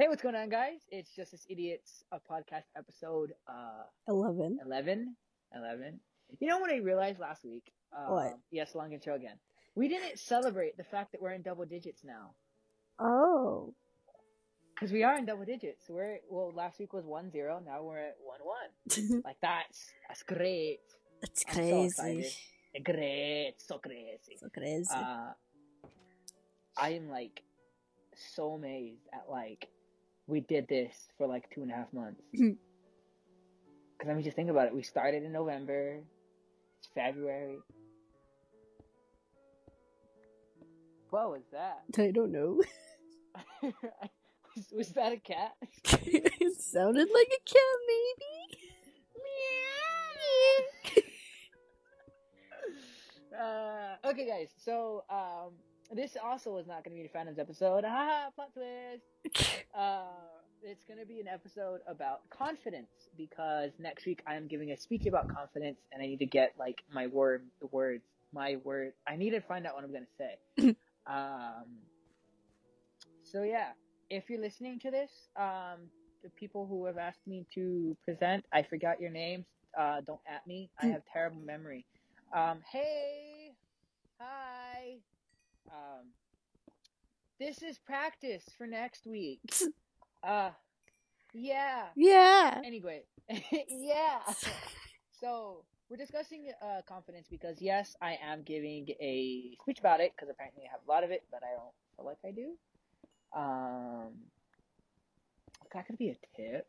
Hey, what's going on, guys? It's just this idiots a podcast episode uh 11. 11. 11. You know what I realized last week? Um, What? Yes, long intro again. We didn't celebrate the fact that we're in double digits now. Oh. Because we are in double digits. We're well. Last week was one zero. Now we're at one one. Like that's that's great. That's I'm so crazy. excited. Great, so crazy. so crazy. Uh, I am like so amazed at like we did this for like two and a half months. Hmm. Because I mean, just think about it. We started in November. It's February. What was that? I don't know. was, was that a cat? it sounded like a cat, maybe. uh, okay, guys. So um, this also is not going to be a fandoms episode. Ha plot twist. Uh, it's going to be an episode about confidence because next week I am giving a speech about confidence, and I need to get like my word, the words, my word. I need to find out what I'm going to say. um. So yeah, if you're listening to this, um, the people who have asked me to present, I forgot your names. Uh, don't at me. I have terrible memory. Um, hey, hi. Um, this is practice for next week. Uh, yeah. yeah. Anyway, yeah. So we're discussing uh, confidence because yes, I am giving a speech about it because apparently I have a lot of it, but I don't feel like I do. Um, that could be a tip.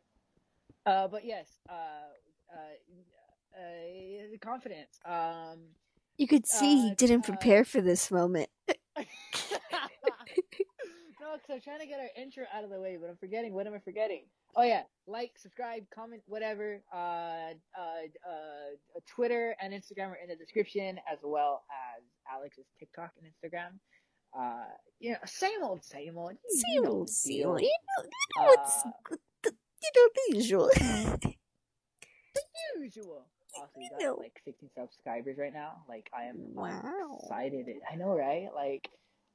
Uh, but yes, uh, uh, uh, confidence. Um, You could see he Uh, didn't uh, prepare for this moment. No, because I'm trying to get our intro out of the way, but I'm forgetting. What am I forgetting? Oh yeah, like, subscribe, comment, whatever. Uh, uh, uh, Twitter and Instagram are in the description, as well as Alex's TikTok and Instagram. Uh, you know, same old, same old. You- See you know you, the see you. You know, you know what's Uh, the, you know the usual. usual. Also, got like 16 subscribers right now. Like, I am Wow. excited. I know, right? Like,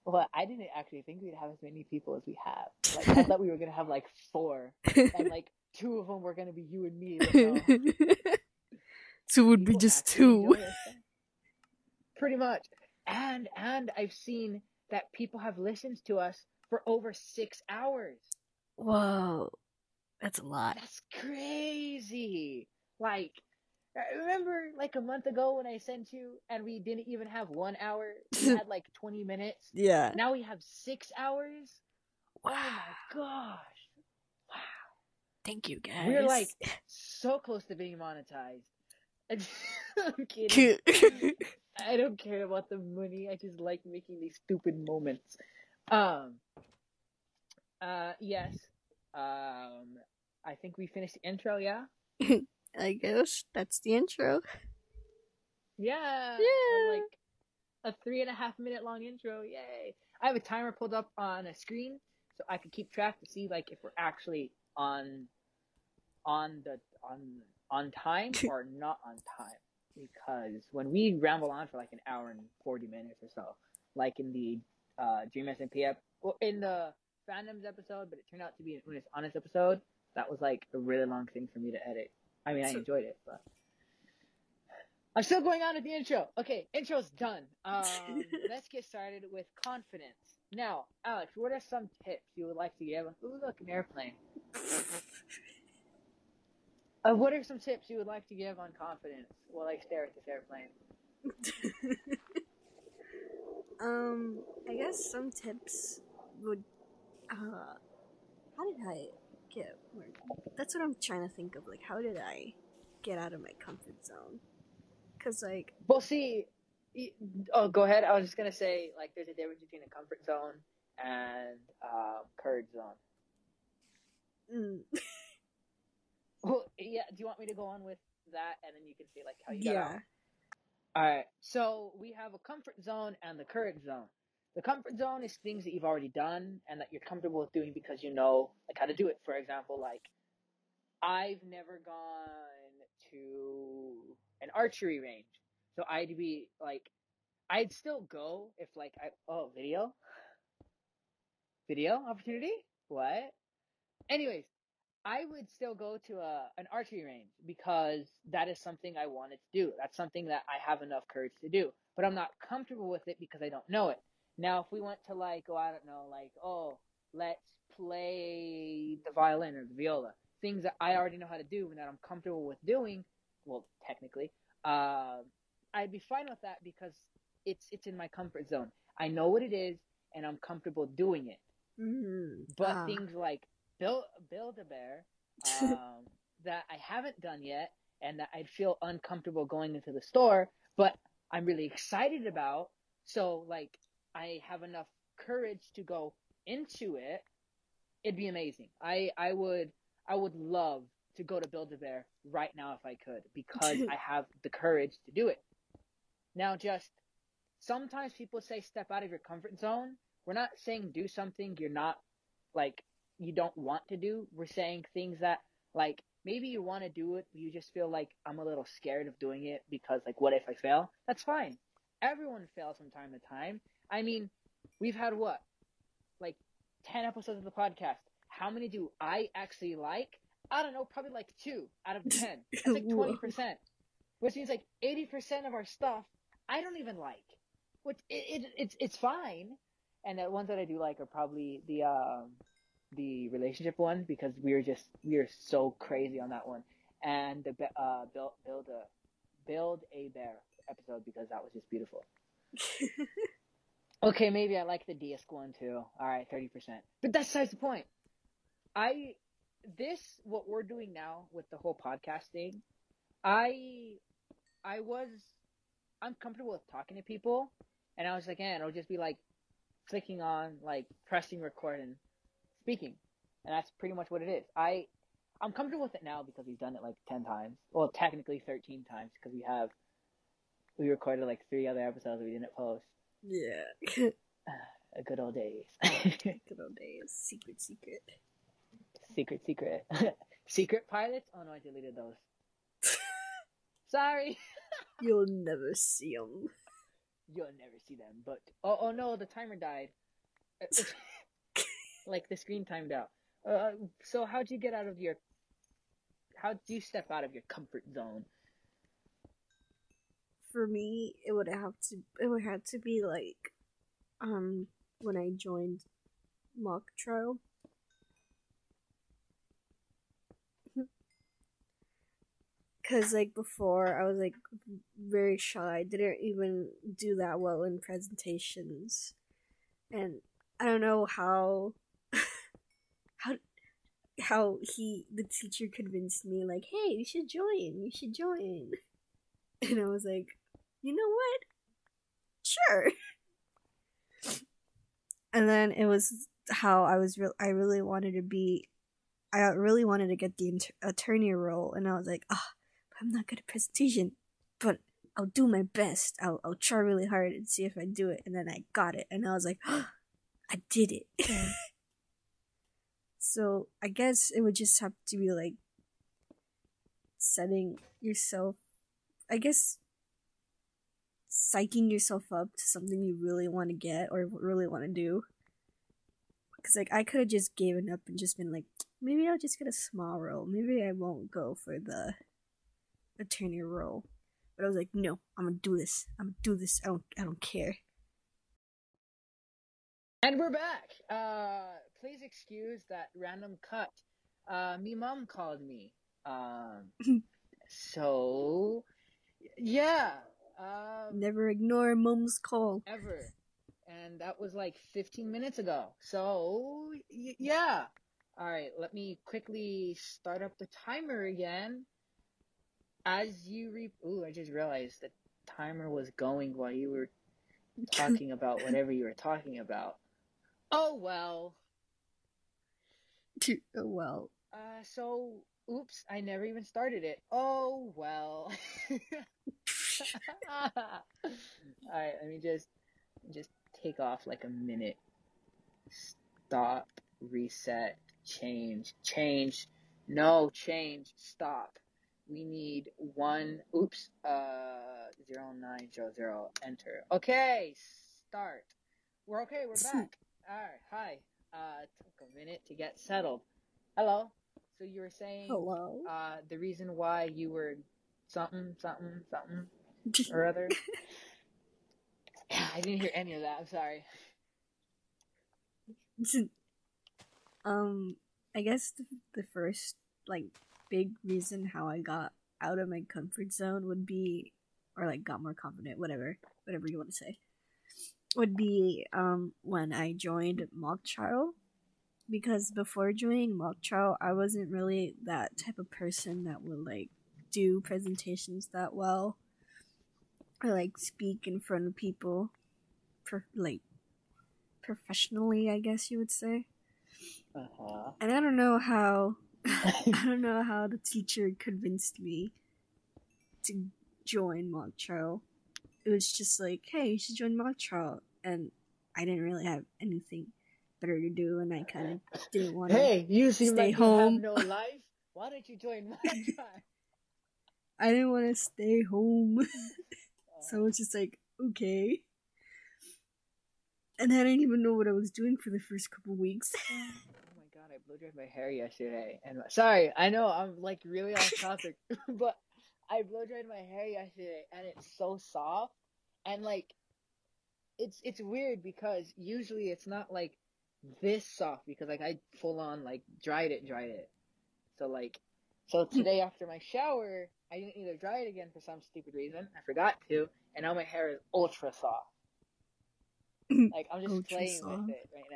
well, I didn't actually think we'd have as many people as we have. Like, I thought we were gonna have like four, and like two of them were gonna be you and me. But no, so it would be just two. Pretty much. And and I've seen that people have listened to us for over six hours. Whoa. That's a lot. That's crazy. Like, remember like a month ago when I sent you and we didn't even have one hour. We had like 20 minutes. Yeah. Now we have six hours. Oh Wow. my gosh. Wow. Thank you, guys. We're like so close to being monetized. I'm kidding. I don't care about the money. I just like making these stupid moments. Um. Uh. Yes. Um. I think we finished the intro. Yeah. I guess that's the intro. Yeah. Yeah. Like a three and a half minute long intro. Yay! I have a timer pulled up on a screen so I can keep track to see like if we're actually on on the on on time or not on time. Because when we ramble on for like an hour and forty minutes or so, like in the uh, Dream SMP ep- well, in the fandoms episode, but it turned out to be an Unis honest episode. That was like a really long thing for me to edit. I mean, I enjoyed it, but I'm still going on with the intro. Okay, intro's done. Um, let's get started with confidence. Now, Alex, what are some tips you would like to give? Ooh, look, an airplane. Uh, what are some tips you would like to give on confidence while I stare at this airplane? um, I guess some tips would. Uh, how did I get? Where, that's what I'm trying to think of. Like, how did I get out of my comfort zone? Cause like, Well, see, oh, go ahead. I was just gonna say, like, there's a difference between a comfort zone and uh, courage zone. mm, Well, yeah. Do you want me to go on with that, and then you can see like how you got out? yeah, All right. So we have a comfort zone and the courage zone. The comfort zone is things that you've already done and that you're comfortable with doing because you know like how to do it. For example, like I've never gone to an archery range, so I'd be like, I'd still go if like I oh video, video opportunity. What? anyways, I would still go to a an archery range because that is something I wanted to do. That's something that I have enough courage to do. But I'm not comfortable with it because I don't know it. Now, if we went to like, oh, I don't know, like, oh, let's play the violin or the viola, things that I already know how to do and that I'm comfortable with doing, well, technically, uh, I'd be fine with that because it's it's in my comfort zone. I know what it is and I'm comfortable doing it. Mm-hmm. But Ah. things like build build a bear um, that I haven't done yet and that I'd feel uncomfortable going into the store, but I'm really excited about. So like I have enough courage to go into it. It'd be amazing. I I would I would love to go to Build a Bear right now if I could because I have the courage to do it. Now just sometimes people say step out of your comfort zone. We're not saying do something you're not like you don't want to do. We're saying things that like maybe you want to do it, but you just feel like I'm a little scared of doing it because like what if I fail? That's fine. Everyone fails from time to time. I mean, we've had what? Like 10 episodes of the podcast. How many do I actually like? I don't know, probably like 2 out of 10. That's like 20%. Which means like 80% of our stuff I don't even like. Which it, it it's it's fine. And the ones that I do like are probably the um the relationship one because we are just we are so crazy on that one, and the uh build build a build a bear episode because that was just beautiful. Okay, maybe I like the disc one too. All right, thirty percent. But that's besides the point. I this what we're doing now with the whole podcast thing. I I was I'm comfortable with talking to people, and I was like, man, it'll just be like clicking on like pressing record and speaking, and that's pretty much what it is. I I'm comfortable with it now because we've done it like ten times. Well, technically thirteen times because we have we recorded like three other episodes we didn't post. Yeah. Uh, good old days. Good old days. Secret, secret. secret, secret, secret pilots. Oh no, I deleted those. Sorry, You'll never see them. you'll never see them. But oh, oh no, the timer died. like the screen timed out. Uh, so how'd you get out of your? How'd you step out of your comfort zone? For me, it would have to. It would have to be like, um, when I joined mock trial. Cause like before, I was like very shy. I Didn't even do that well in presentations, and I don't know how, how, how he the teacher convinced me like, hey, you should join. You should join. And I was like, you know what? Sure. And then it was how I was real. I really wanted to be. I really wanted to get the inter- attorney role, and I was like, ah, but I'm not good at presentation, but I'll do my best. I'll I'll try really hard and see if I do it. And then I got it, and I was like, ah, I did it. so I guess it would just have to be like setting yourself I guess psyching yourself up to something you really want to get or really want to do. Because like I could have just given up and just been like, maybe I'll just get a small role. Maybe I won't go for the attorney role. But I was like, no, I'm gonna do this. I'm gonna do this. I don't. I don't care. And we're back. Uh, please excuse that random cut. Uh, me mom called me. Um, so yeah. Um, Never ignore mom's call. ever. And that was like 15 minutes ago. So, y- yeah. All right, let me quickly start up the timer again. As you re- Ooh, I just realized the timer was going while you were talking about whatever you were talking about. Oh, well. oh well. Uh, so, oops, I never even started it. Oh, well. Alright, let me just just take off like a minute. Stop, reset, change, change, no, change, stop. We need one, oops, uh, zero nine zero zero, enter. Okay, start. We're okay, we're back. Alright, hi. Uh, took a minute to get settled. Hello. So you were saying Hello. uh, the reason why you were something, something, something or other. I didn't hear any of that. I'm sorry. um, I guess the, the first like big reason how I got out of my comfort zone would be, or like got more confident, whatever, whatever you want to say, would be um when I joined mock trial. Because before joining mock trial, I wasn't really that type of person that would like do presentations that well, or like speak in front of people, for like professionally, I guess you would say. Uh-huh. And I don't know how I don't know how the teacher convinced me to join mock trial. It was just like, hey, you should join mock trial, and I didn't really have anything better to do, and I kind of didn't want to. Hey, you seem stay like home. you have no life. Why don't you join my tribe? I didn't want to stay home, so I was just like okay. And I didn't even know what I was doing for the first couple weeks. Oh my god, I blow dried my hair yesterday. And sorry, I know I'm like really off topic, but I blow dried my hair yesterday and it's so soft and like it's it's weird because usually it's not like this soft because like I full on like dried it, dried it. So like so today after my shower, I didn't either dry it again for some stupid reason. I forgot to, and now my hair is ultra soft. Like I'm just Ultra playing soft. with it right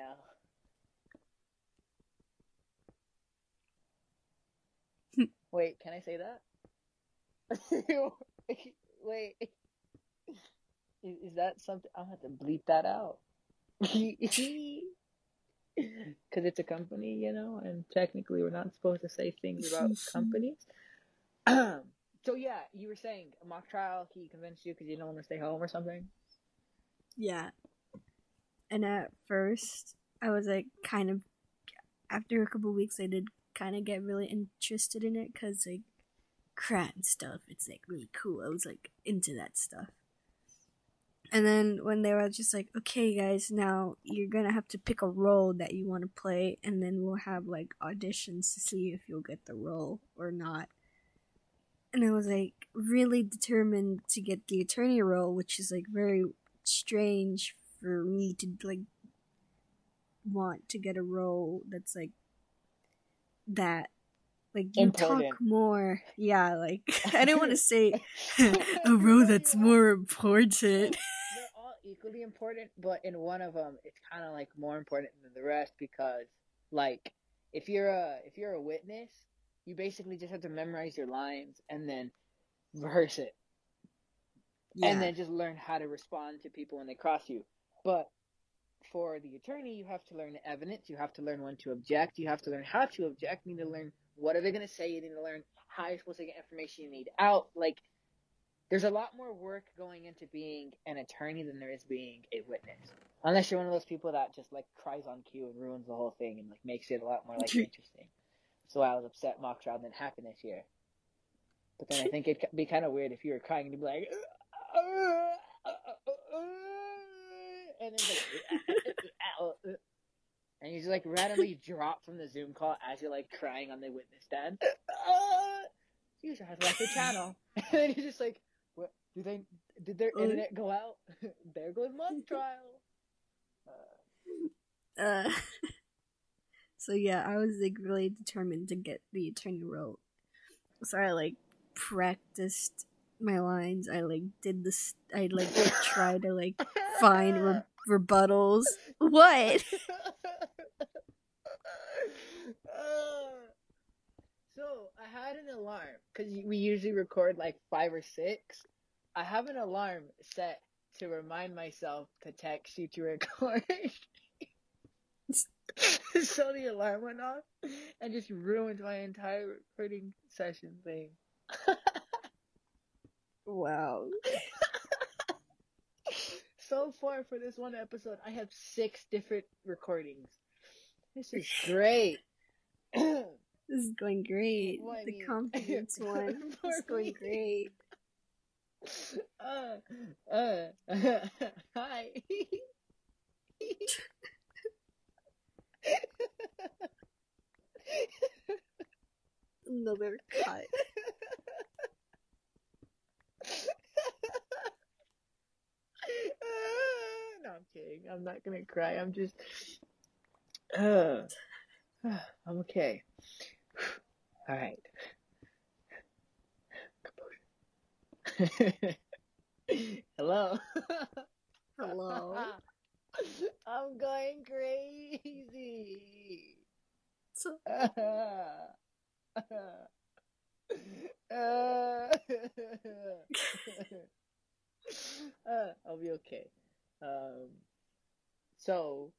now. Wait, can I say that? Wait, is, is that something? I'll have to bleep that out. Because it's a company, you know, and technically we're not supposed to say things about companies. so yeah, you were saying a mock trial. He convinced you because you don't want to stay home or something. Yeah. And at first, I was like, kind of, after a couple weeks, I did kind of get really interested in it because, like, and stuff, it's like really cool. I was like into that stuff. And then when they were just like, okay, guys, now you're gonna have to pick a role that you want to play, and then we'll have like auditions to see if you'll get the role or not. And I was like really determined to get the attorney role, which is like very strange for me to like want to get a role that's like that like you Important. talk more yeah like i don't want to say a role that's more important They're all equally important, but in one of them, it's kind of like more important than the rest because, like, if you're a if you're a witness, you basically just have to memorize your lines and then rehearse it, and then just learn how to respond to people when they cross you. But for the attorney, you have to learn the evidence. You have to learn when to object. You have to learn how to object. You need to learn what are they going to say. You need to learn how you're supposed to get information you need out. Like, there's a lot more work going into being an attorney than there is being a witness. Unless you're one of those people that just like cries on cue and ruins the whole thing and like makes it a lot more like interesting. So I was upset mock trial didn't happen this year. But then I think it'd be kind of weird if you were crying and you'd be like, and then like, and you just like randomly drop from the Zoom call as you're like crying on the witness stand. You just have left the channel. And then you're just like, what? Do they? Did their Uh. internet go out? there goes mock trial. Uh, uh so yeah i was like really determined to get the attorney role so i like practiced my lines i like did this i like tried to like find re- rebuttals what so I had an alarm because we usually record like five or six. I have an alarm set to remind myself to text you to record. so the alarm went off and just ruined my entire recording session thing. wow so far for this one episode, I have six different recordings. This is great. this is going great Well, the mean, confidence one is going me. great uh, uh, hi. Another cut. no, I'm kidding. I'm not gonna cry. I'm just. Uh, I'm okay. All right. Hello. Hello. I'm going crazy. Uh, I'll be okay. Um, so,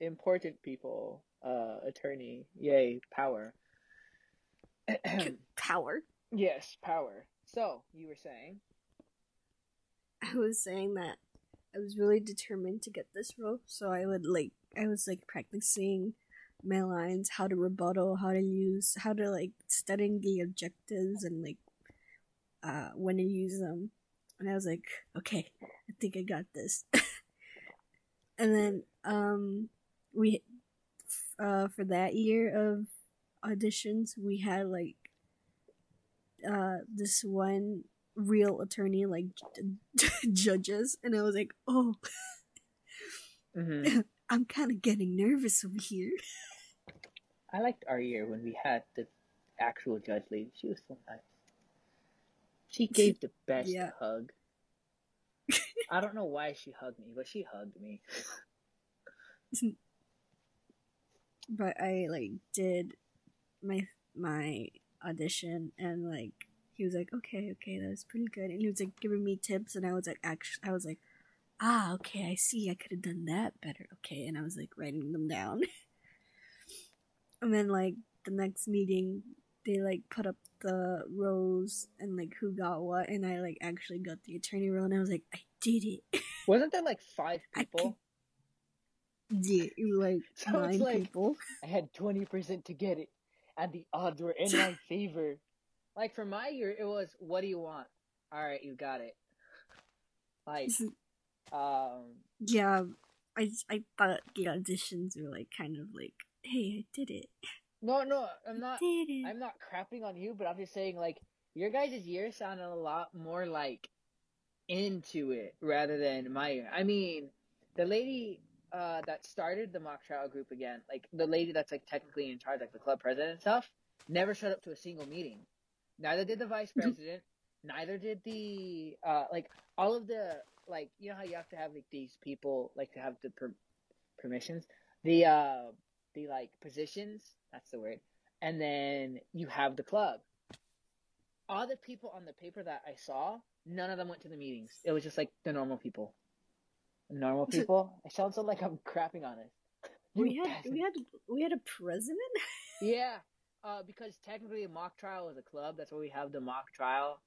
important people, uh, attorney, yay, power. power. yes, power. So, you were saying? I was saying that I was really determined to get this role, so I would like I was like practicing my lines, how to rebuttal, how to use, how to like studying the objectives and like uh when to use them. And I was like, okay, I think I got this. and then um we uh for that year of auditions, we had like uh this one real attorney like j- judges and I was like, "Oh, Mm-hmm. I'm kind of getting nervous over here." I liked our year when we had the actual judge lady. She was so nice. She gave the best Yeah. hug. I don't know why she hugged me, but she hugged me. but I like did my my audition and like he was like, okay, okay, that was pretty good, and he was like giving me tips, and I was like, actually, I was like, ah, okay, I see, I could have done that better, okay, and I was like writing them down, and then like the next meeting, they like put up the rows and like who got what, and I like actually got the attorney role, and I was like, I did it, Wasn't there like five people? yeah, it was like So nine like- people. I had 20% to get it, and the odds were in my favor. Like for my year, it was, what do you want? Alright, you got it. Like, um, Yeah, I I thought the auditions were like kind of like, hey, I did it. no, no, I'm not. I'm not crapping on you, but I'm just saying, like, your guys' year sounded a lot more like into it rather than my year. I mean, the lady uh, that started the mock trial group again, like the lady that's like technically in charge, like the club president and stuff, never showed up to a single meeting. Neither did the vice president. neither did the uh, like all of the like you know how you have to have like these people like to have the per- permissions, the uh, the like positions. That's the word. And then you have the club. All the people on the paper that I saw, none of them went to the meetings. It was just like the normal people. Normal people. It sounds so like I'm crapping on it. we had we had we had a president. Yeah, uh, because technically a mock trial is a club. That's why we have the mock trial,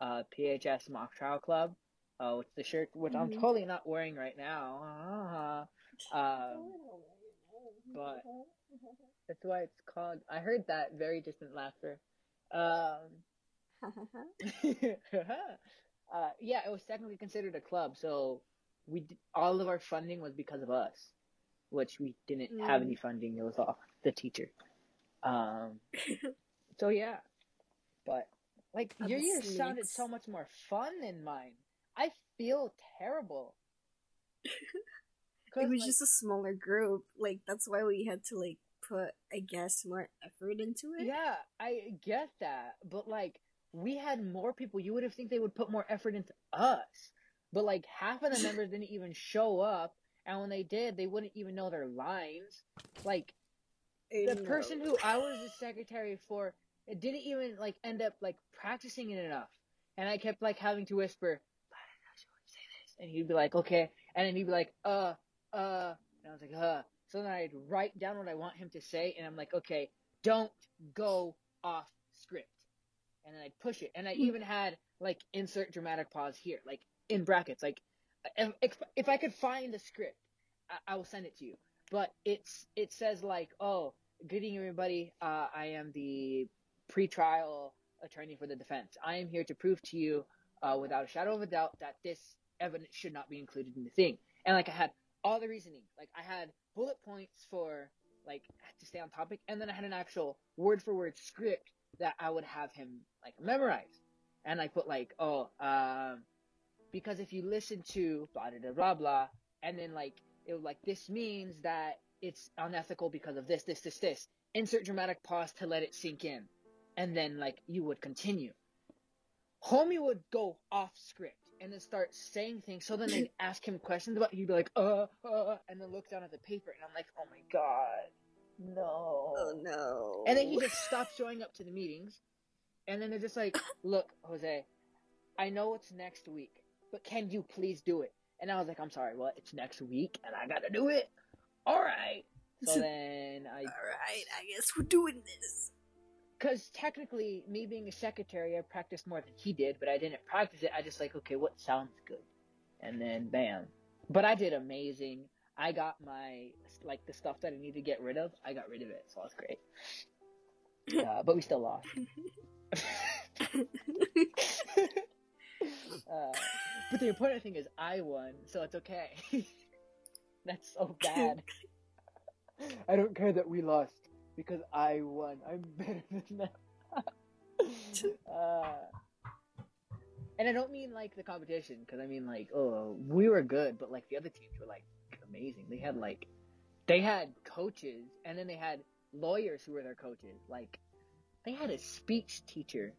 uh, PHS mock trial club. Uh, which the shirt, which I'm Mhm. totally not wearing right now. um, but that's why it's called. I heard that very distant laughter. Um, uh, yeah, it was technically considered a club, so we d- all of our funding was because of us, which we didn't have Mm. any funding. It was all the teacher. Um, so yeah, but like Of your year sounded so much more fun than mine. I feel terrible. It was like, just a smaller group. Like that's why we had to like put, I guess, more effort into it. Yeah, I get that, but like we had more people. You would have think they would put more effort into us, but like half of the members didn't even show up, and when they did, they wouldn't even know their lines. Like I the know. person who I was the secretary for, it didn't even like end up like practicing it enough, and I kept like having to whisper, "But I know she would say this," and he'd be like, "Okay," and then he'd be like, "Uh, uh," and I was like, "Uh." So then I'd write down what I want him to say, and I'm like, "Okay, don't go off script," and then I'd push it, and I Hmm. even had like insert dramatic pause here, like in brackets, like if if, if I could find the script, I, I will send it to you but it's it says like, oh, good evening everybody. Uh, I am the pretrial attorney for the defense. I am here to prove to you, uh, without a shadow of a doubt, that this evidence should not be included in the thing. And like I had all the reasoning, like I had bullet points for like to stay on topic, and then I had an actual word for word script that I would have him like memorize, and I put like, oh, um, because if you listen to blah blah blah blah, and then like it was like this means that it's unethical because of this, this, this, this. Insert dramatic pause to let it sink in, and then like you would continue. Homie would go off script and then start saying things. So then they'd ask him questions about. He'd be like, uh, uh, and then look down at the paper, and I'm like, oh my god, no. Oh no. And then he just stopped showing up to the meetings. And then they're just like, look, Jose, I know it's next week, but can you please do it? And I was like, I'm sorry, what? It's next week and I gotta do it? Alright. So then I. Alright, I guess we're doing this. Because technically, me being a secretary, I practiced more than he did, but I didn't practice it. I just like, okay, what sounds good? And then bam. But I did amazing. I got my, like, the stuff that I need to get rid of, I got rid of it, so that's great. Uh, but we still lost. uh, but the important thing is I won, so it's okay. That's so bad. I don't care that we lost because I won. I'm better than them. uh, and I don't mean like the competition because I mean like oh we were good, but like the other teams were like amazing. They had like they had coaches and then they had lawyers who were their coaches. Like they had a speech teacher.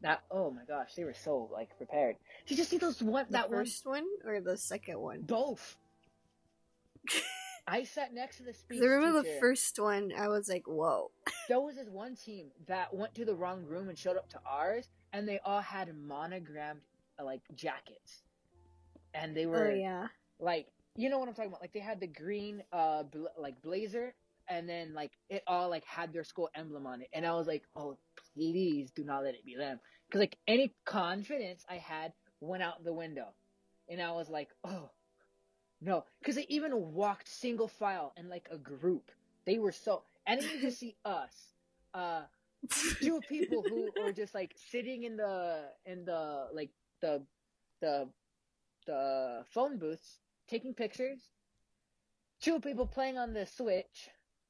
That oh my gosh, they were so like prepared. Did you just see those one The that one first one or the second one? both? I sat next to the speech I remember teacher. the first one, I was like, whoa. There was this one team that went to the wrong room and showed up to ours, and they all had monogrammed like jackets, and they were Oh, yeah. like you know what I'm talking about. Like they had the green uh bl- like blazer, and then like it all like had their school emblem on it, and I was like, oh please do not let it be them, because like any confidence I had went out the window, and I was like, oh no, because they even walked single file in like a group. They were so, and then you just see us, uh, two people who were just like sitting in the in the like the the the phone booths taking pictures. Two people playing on the Switch.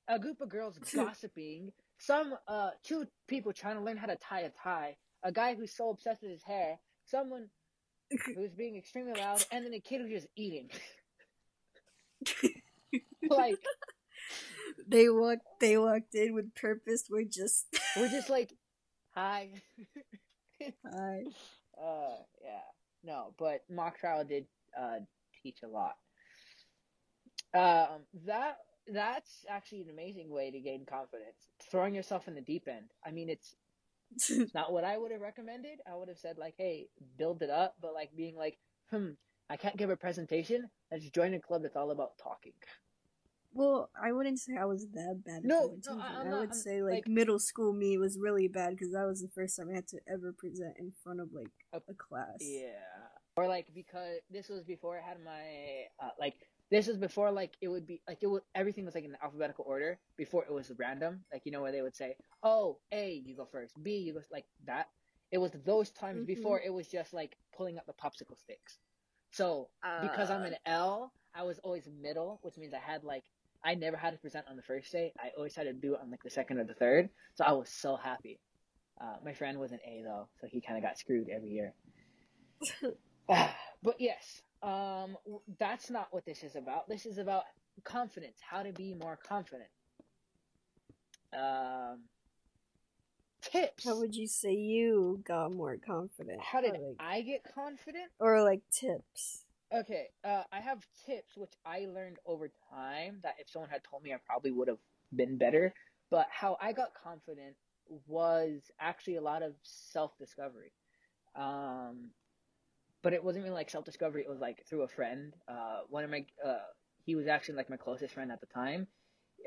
A group of girls gossiping. Some uh two people trying to learn how to tie a tie. A guy who's so obsessed with his hair. Someone who's being extremely loud, and then a kid who's just eating. like they walked they walked in with purpose. We're just we're just like, hi. Hi. Uh, yeah, no, but mock trial did uh teach a lot. Um, that that's actually an amazing way to gain confidence. Throwing yourself in the deep end. I mean, it's it's not what I would have recommended. I would have said like, hey, build it up, but like being like, hmm, I can't give a presentation. Let's join a club that's all about talking. Well, I wouldn't say I was that bad. at No, no. I- I not- would I'm- say like, like- middle school me was really bad because that was the first time I had to ever present in front of like A- a class. Yeah. Or like because this was before I had my uh, like this was before like it would be like it would everything was like in alphabetical order before it was random like you know where they would say oh A you go first B you go like that it was those times Mhm. before it was just like pulling up the popsicle sticks so because I'm Uh, an L I was always middle which means I had like I never had to present on the first day. I always had to do it on like the second or the third. So I was so happy. Uh, my friend was an A though so he kind of got screwed every year. But yes, um, that's not what this is about. This is about confidence, how to be more confident. Um, tips. How would you say you got more confident? How did like, I get confident? or like tips? Okay, uh, I have tips which I learned over time that if someone had told me, I probably would have been better. But how I got confident was actually a lot of self discovery. Um, but it wasn't really like self discovery. It was like through a friend. Uh, one of my, uh, he was actually like my closest friend at the time.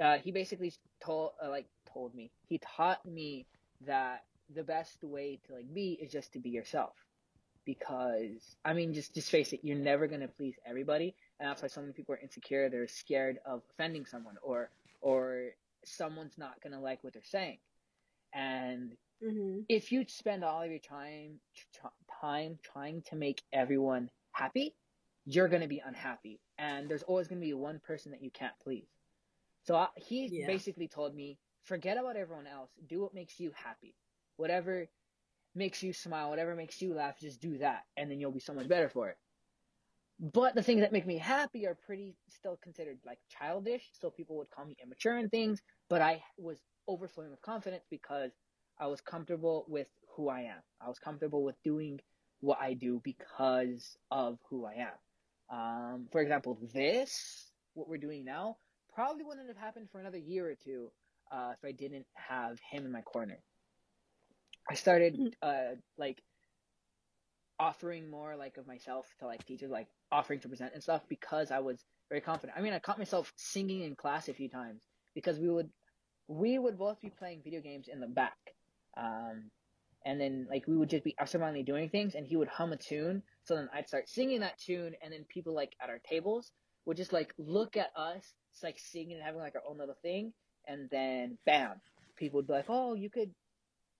Uh, he basically told, uh, like, told me, he taught me that the best way to like be is just to be yourself because I mean, just just face it, you're never gonna please everybody, and that's why so many people are insecure. They're scared of offending someone, or or someone's not gonna like what they're saying. And Mm-hmm. if you spend all of your time tr- time trying to make everyone happy, you're gonna be unhappy, and there's always gonna be one person that you can't please. So I, he Yeah. basically told me forget about everyone else. Do what makes you happy. Whatever makes you smile, whatever makes you laugh, just do that, and then you'll be so much better for it. But the things that make me happy are pretty still considered like childish, so people would call me immature and things, but I was overflowing with confidence because I was comfortable with who I am. I was comfortable with doing what I do because of who I am. Um, for example, this, what we're doing now, probably wouldn't have happened for another year or two uh, if I didn't have him in my corner. I started Hmm. uh, like offering more like of myself to like teachers, like offering to present and stuff because I was very confident. I mean, I caught myself singing in class a few times because we would we would both be playing video games in the back. Um, and then like we would just be absentmindedly doing things and he would hum a tune so then i'd start singing that tune and then people like at our tables would just like look at us it's like singing and having like our own little thing and then bam people would be like oh you could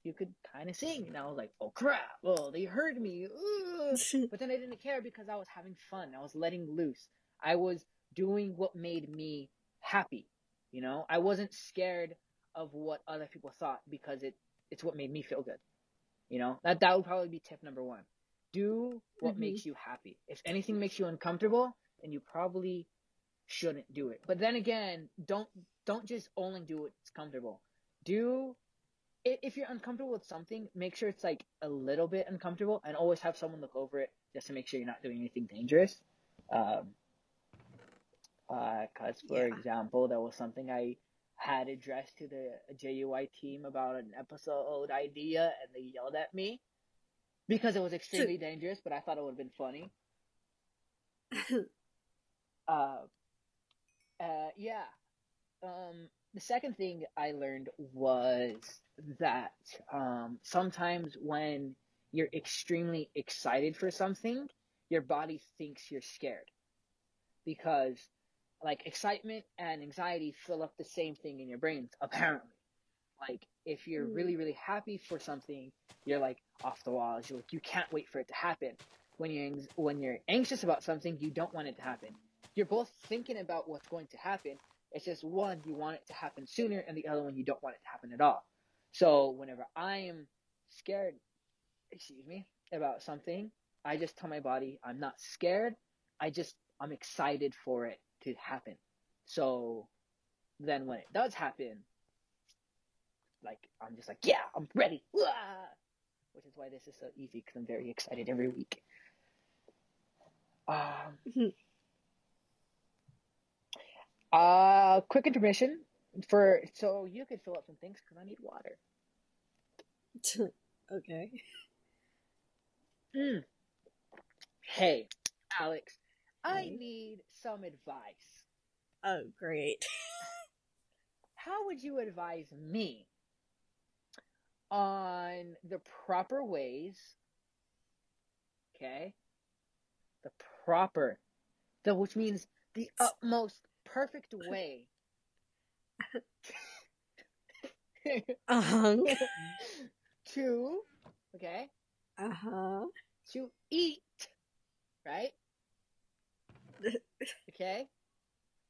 you could kind of sing and i was like oh crap oh they heard me Ugh. but then i didn't care because i was having fun i was letting loose i was doing what made me happy you know i wasn't scared of what other people thought because it it's what made me feel good you know, that that would probably be tip number one. Do what Mhm. makes you happy. If anything makes you uncomfortable, then you probably shouldn't do it. But then again, don't don't just only do what's comfortable. Do if you're uncomfortable with something, make sure it's like a little bit uncomfortable, and always have someone look over it just to make sure you're not doing anything dangerous. Um, uh, cause for Yeah. example, that was something I had addressed to the JUI team about an episode idea and they yelled at me because it was extremely dangerous, but I thought it would have been funny. Uh, uh, yeah. Um, the second thing I learned was that um, sometimes when you're extremely excited for something, your body thinks you're scared. Because like excitement and anxiety fill up the same thing in your brains apparently. Like if you're Hmm. really really happy for something you're like off the walls. You're like you can't wait for it to happen. When you're when you're anxious about something you don't want it to happen you're both thinking about what's going to happen. It's just one you want it to happen sooner and the other one you don't want it to happen at all. So whenever i am scared excuse me about something i just tell my body i'm not scared. I just i'm excited for it to happen. So then when it does happen like i'm just like yeah i'm ready. Wah! which is why this is so easy because i'm very excited every week. Um uh quick intermission for so you can fill up some things because i need water okay. Mm. Hey, Alex, I need some advice. Oh, great. How would you advise me on the proper ways? Okay? The proper, the which means the utmost perfect way Uh huh. to, okay, Uh huh. to eat, right? Okay?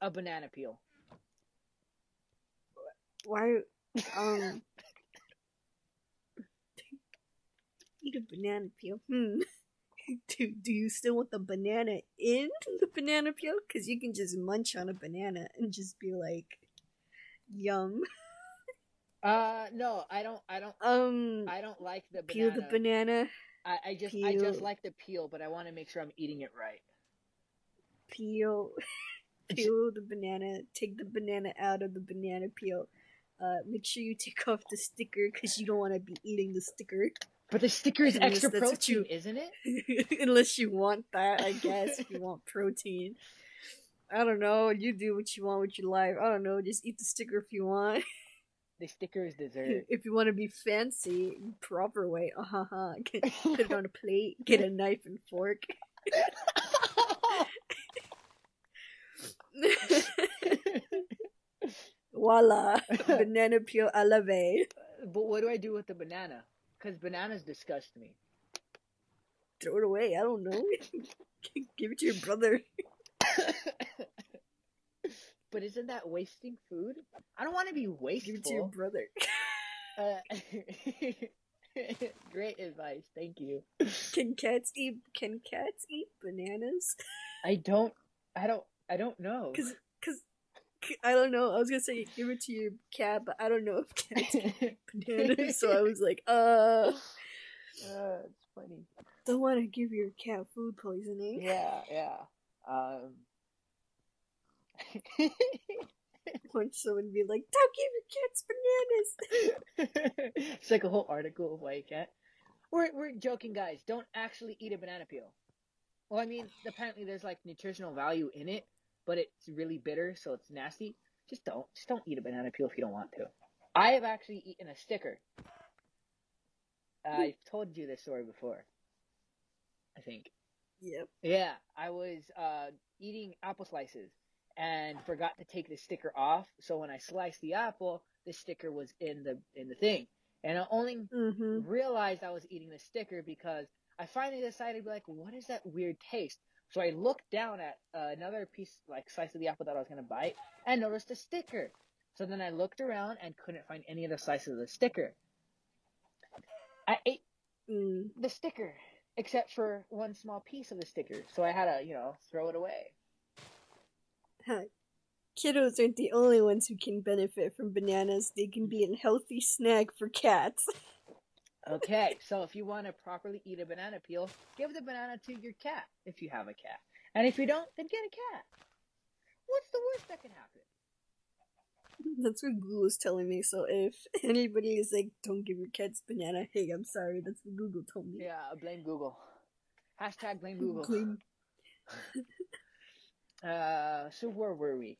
A banana peel. Why? Um. Eat a banana peel. Hmm. Do, do you still want the banana in the banana peel? Because you can just munch on a banana and just be like, yum. Uh, no, I don't, I don't, Um, I don't like the peel banana. the banana, I, I just, I just like the peel, but I want to make sure I'm eating it right. peel, peel the banana, take the banana out of the banana peel. Uh, make sure you take off the sticker because you don't want to be eating the sticker. But the sticker is Unless extra protein, you- isn't it? Unless you want that, I guess. if you want protein. I don't know. You do what you want with your life. I don't know. Just eat the sticker if you want. The sticker is dessert. if you want to be fancy, proper way. Uh huh. Put it on a plate. Get a knife and fork. Voila. Banana peel a la vie. but what do I do with the banana? Because bananas disgust me. Throw it away. I don't know. Give it to your brother. but isn't that wasting food? I don't want to be wasteful. Give it to your brother. Uh, great advice. Thank you. Can cats eat? Can cats eat bananas? I don't. I don't. I don't know. Cause, cause, c- I don't know. I was gonna say give it to your cat, but I don't know if cats eat bananas. so I was like, uh, Uh, it's funny. don't want to give your cat food poisoning. Yeah, yeah. Um. Want someone to be like, don't give your cats bananas. it's like a whole article of why you can't. We're we're joking, guys. Don't actually eat a banana peel. Well, I mean, apparently there's like nutritional value in it, but it's really bitter, so it's nasty. Just don't, just don't eat a banana peel if you don't want to. I have actually eaten a sticker. I've told you this story before. I think. Yep. Yeah, I was uh, eating apple slices and forgot to take the sticker off. So when I sliced the apple, the sticker was in the in the thing, and I only Mm-hmm. realized I was eating the sticker because I finally decided to be like, what is that weird taste? So I looked down at uh, another piece, like slice of the apple that I was gonna bite, and noticed a sticker. So then I looked around and couldn't find any of the slices of the sticker. I ate Mm. the sticker, except for one small piece of the sticker. So I had to, you know, throw it away. Huh. Kiddos aren't the only ones who can benefit from bananas. They can be a healthy snack for cats. Okay, so if you want to properly eat a banana peel, give the banana to your cat if you have a cat. And if you don't, then get a cat. What's the worst that can happen? That's what Google is telling me. So if anybody is like, "Don't give your cats banana," hey, I'm sorry. That's what Google told me. Yeah, blame Google. Hashtag blame Google. Claim- Uh, so where were we?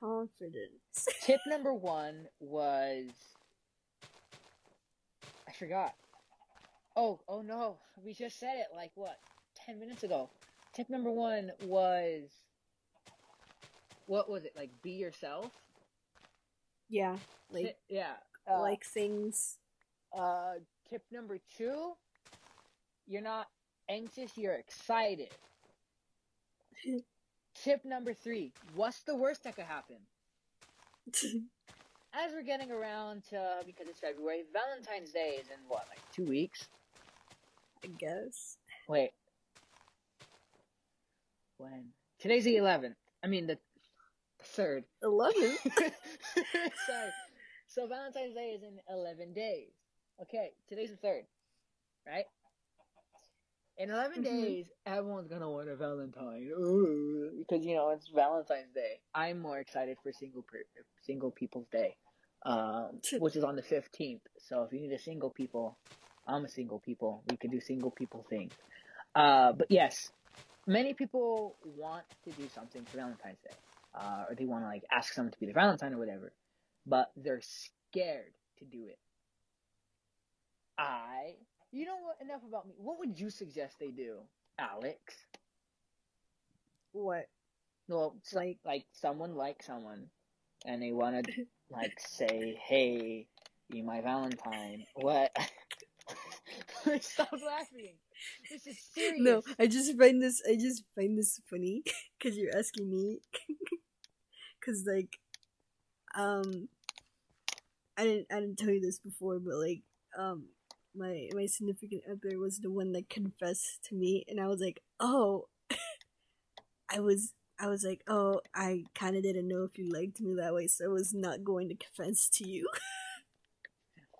Confidence. Tip number one was I forgot. Oh, oh no, we just said it like what, ten minutes ago. Tip number one was what was it like? Be yourself. Yeah, like yeah. Uh, like things. uh, tip number two, you're not anxious, you're excited. tip number three, what's the worst that could happen? As we're getting around to, because it's February, Valentine's Day is in what, like two weeks? I guess. Wait. When? Today's the 11th. I mean, the, the 3rd. 11th? Sorry. So Valentine's Day is in 11 days. Okay, today's the 3rd, right? In 11 Mhm. days, everyone's gonna want a Valentine. Ooh, because, you know, it's Valentine's Day. I'm more excited for Single per- Single People's Day, um, which is on the 15th. So if you need a single people, I'm a single people. We can do single people things. Uh, but yes, many people want to do something for Valentine's Day. Uh, or they want to like ask someone to be their Valentine or whatever, but they're scared to do it. I, you know what? Enough about me. What would you suggest they do, Alex? what? Well, it's like like someone like someone, and they want to like say, "Hey, be my Valentine." What? Stop laughing. This is serious. No, I just find this. I just find this funny because you're asking me. Because like, um, I didn't. I didn't tell you this before, but like, um, my my significant other was the one that confessed to me, and I was like, oh, I was. I was like, oh, I kind of didn't know if you liked me that way, so I was not going to confess to you.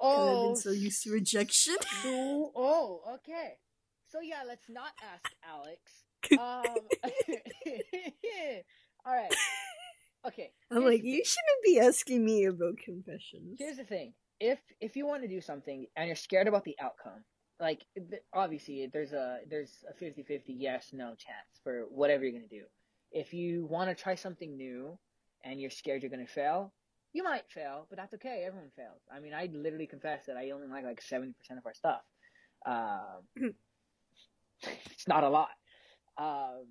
'Cause I've Oh, been so used to rejection. so- oh, okay. So yeah, let's not ask Alex. Um, all right. Okay. I'm like, you shouldn't be asking me about confessions. Here's the thing: if if you want to do something and you're scared about the outcome, like obviously there's a there's a 50-50 yes no chance for whatever you're gonna do. If you want to try something new and you're scared you're gonna fail, you might fail, but that's okay. Everyone fails. I mean, I literally confess that I only like like seventy percent of our stuff. Um, it's not a lot. Um,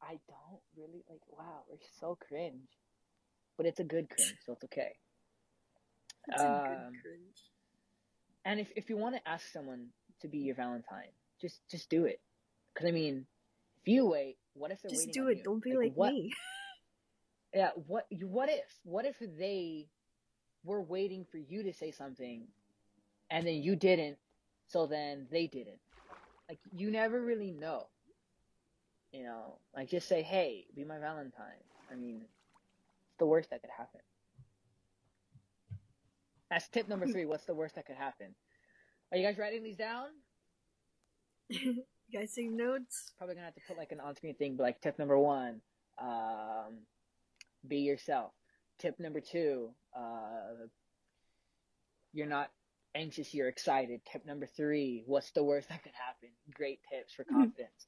I don't really like. Wow, we're so cringe, but it's a good cringe, so it's okay. It's a good Um, cringe. And if if you want to ask someone to be your Valentine, just just do it. Because I mean, If you wait, what if they're Just waiting do it. you? Don't be like, what, me. Yeah, what what if what if they were waiting for you to say something and then you didn't, so then they didn't. Like you never really know. You know, like just say, "Hey, be my Valentine." I mean, it's the worst that could happen. That's tip number three. What's the worst that could happen? Are you guys writing these down? you guys take notes? Probably gonna have to put like an on-screen thing, but like tip number one, um, be yourself. Tip number two, uh, you're not anxious, you're excited. Tip number three, what's the worst that could happen? Great tips for confidence.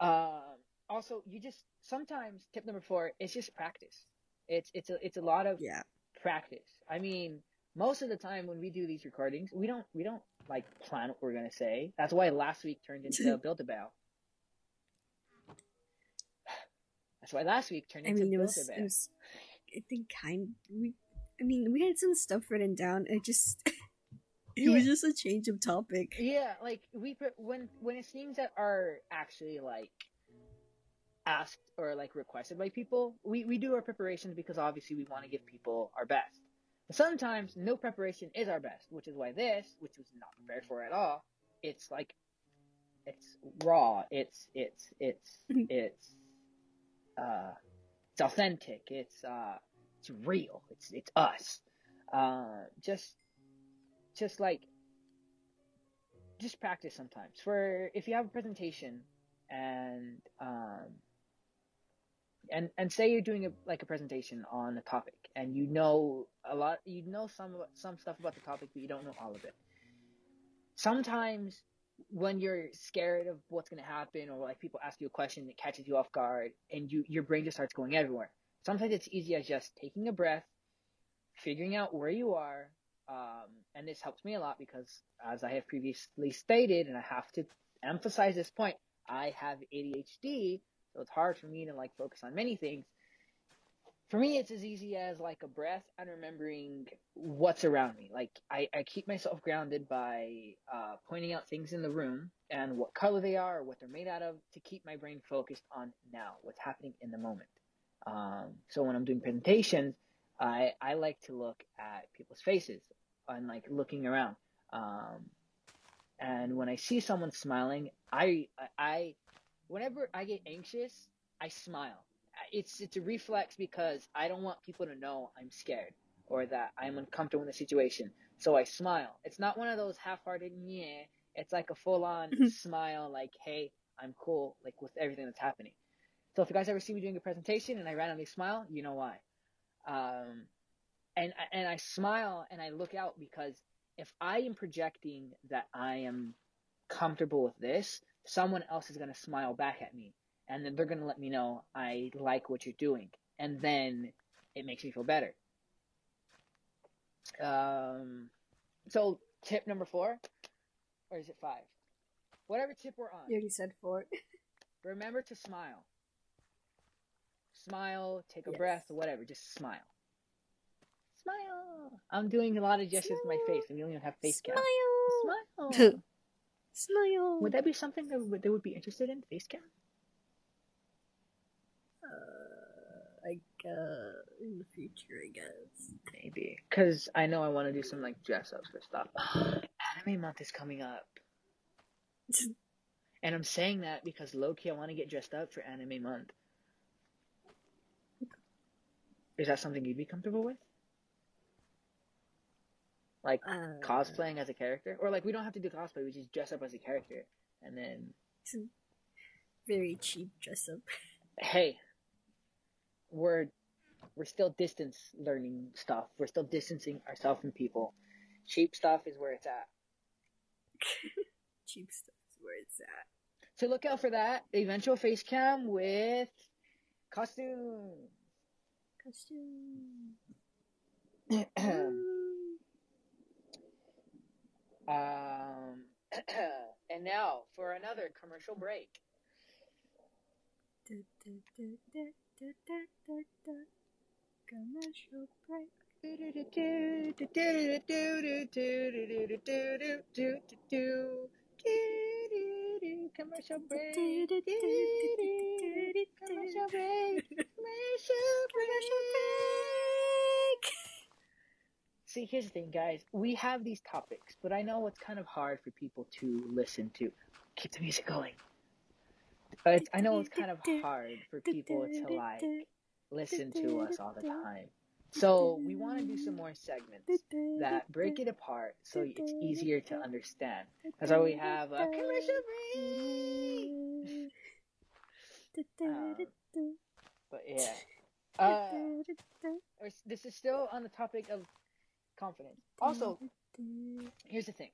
um, also, you just sometimes tip number four is just practice. It's it's a it's a lot of Yeah. practice. I mean, most of the time when we do these recordings, we don't we don't like plan what we're gonna say. That's why last week turned into Build a Bear. That's why last week turned I into mean, Build a Bear. I think, kind. We, I mean, we had some stuff written down. It just, it was just a change of topic. Yeah, like we when when it's things that are actually like asked or like requested by people, we we do our preparations because obviously we want to give people our best. Sometimes no preparation is our best, which is why this, which was not prepared for at all, it's like it's raw, it's it's it's it's uh it's authentic, it's uh it's real, it's it's us. Uh just just like just practice sometimes. For if you have a presentation and um and and say you're doing a like a presentation on a topic and you know a lot you know some some stuff about the topic but you don't know all of it. Sometimes when you're scared of what's going to happen or like people ask you a question that catches you off guard and you your brain just starts going everywhere. Sometimes it's easy as just taking a breath figuring out where you are um, and this helps me a lot because as I have previously stated, and I have to emphasize this point, I have ADHD, so it's hard for me to like focus on many things. For me, it's as easy as like a breath and remembering what's around me. Like I, I keep myself grounded by uh, pointing out things in the room and what color they are or what they're made out of to keep my brain focused on now, what's happening in the moment. Um, so when I'm doing presentations, I I like to look at people's faces and like looking around. Um, and when I see someone smiling, I I whenever I get anxious, I smile. It's it's a reflex because I don't want people to know I'm scared or that I'm uncomfortable in the situation. So I smile. It's not one of those half-hearted yeah. It's like a full-on smile, like hey, I'm cool, like with everything that's happening. So if you guys ever see me doing a presentation and I randomly smile, you know why. Um, and and I smile and I look out because if I am projecting that I am comfortable with this, someone else is going to smile back at me and then they're going to let me know I like what you're doing and then it makes me feel better. Um so tip number 4 or is it 5? Whatever tip we're on. You already said four. Remember to smile. Smile, take a Yes. breath, whatever, just smile. Smile. I'm doing a lot of gestures with my face, and we don't even have face cam. Smile. Smile. Smile. would that be something that would, they would be interested in? Face cam? Uh, like uh, in the future, I guess. Maybe. Because I know I want to do some like dress ups for stuff. Anime month is coming up. And I'm saying that because low key I want to get dressed up for anime month. Is that something you'd be comfortable with? Like Uh, cosplaying as a character? Or like we don't have to do cosplay, we just dress up as a character. And then Very cheap dress up. hey, we're we're still distance learning stuff. We're still distancing ourselves from people. Cheap stuff is where it's at. cheap stuff is where it's at. So look out for that eventual face cam with costume. Costume. um, and now for another commercial break. Da, da, da. Commercial break. commercial break. Commercial break. Commercial break. See, here's the thing, guys. We have these topics, but I know it's kind of hard for people to listen to. Keep the music going. But I know it's kind of hard for people to like listen to us all the time. So we want to do some more segments that break it apart so it's easier to understand. That's why we have a commercial break. Um, but yeah, uh, this is still on the topic of confidence. Also, here's the thing.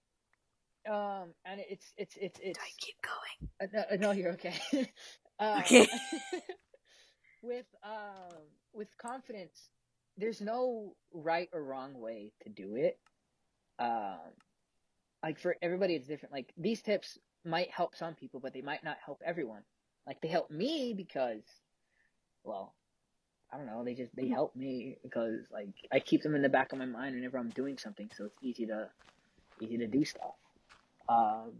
Um, and it's it's it's it's. I keep going. Uh, no, no, you're okay. uh, Okay. with um with confidence, there's no right or wrong way to do it. Um, like for everybody, it's different. Like these tips might help some people, but they might not help everyone. Like they help me because, well, I don't know. They just they help me because like I keep them in the back of my mind whenever I'm doing something, so it's easy to easy to do stuff. Um,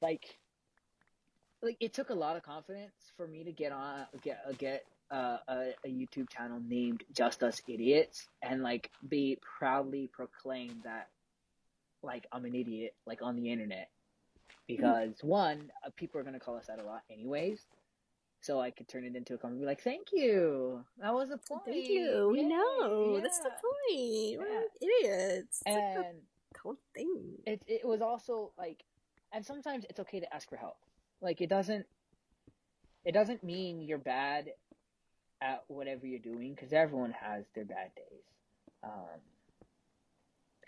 like like it took a lot of confidence for me to get on get get uh, a, a YouTube channel named Just Us Idiots and like be proudly proclaim that like I'm an idiot like on the internet because one uh, people are gonna call us that a lot anyways. So I could turn it into a comment and be like, "Thank you, that was the point." Thank you. We Yay, know. That's the yeah." point. We're Yeah. idiots. It's like a cool thing. it it was also like and sometimes it's okay to ask for help like it doesn't it doesn't mean you're bad at whatever you're doing because everyone has their bad days um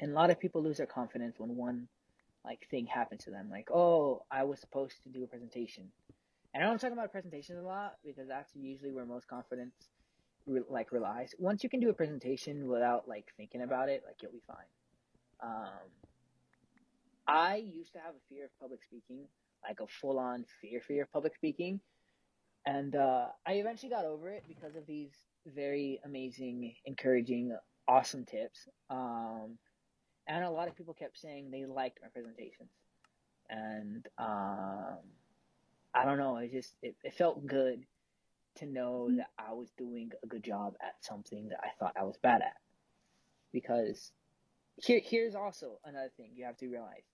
and a lot of people lose their confidence when one like thing happens to them like oh i was supposed to do a presentation and i don't talk about presentations a lot because that's usually where most confidence re- like relies once you can do a presentation without like thinking about it like you'll be fine um I used to have a fear of public speaking, like a full on fear fear of public speaking. And uh, I eventually got over it because of these very amazing, encouraging, awesome tips. Um, and a lot of people kept saying they liked my presentations. And um, I don't know, it just it, it felt good to know that I was doing a good job at something that I thought I was bad at. Because here here's also another thing you have to realize.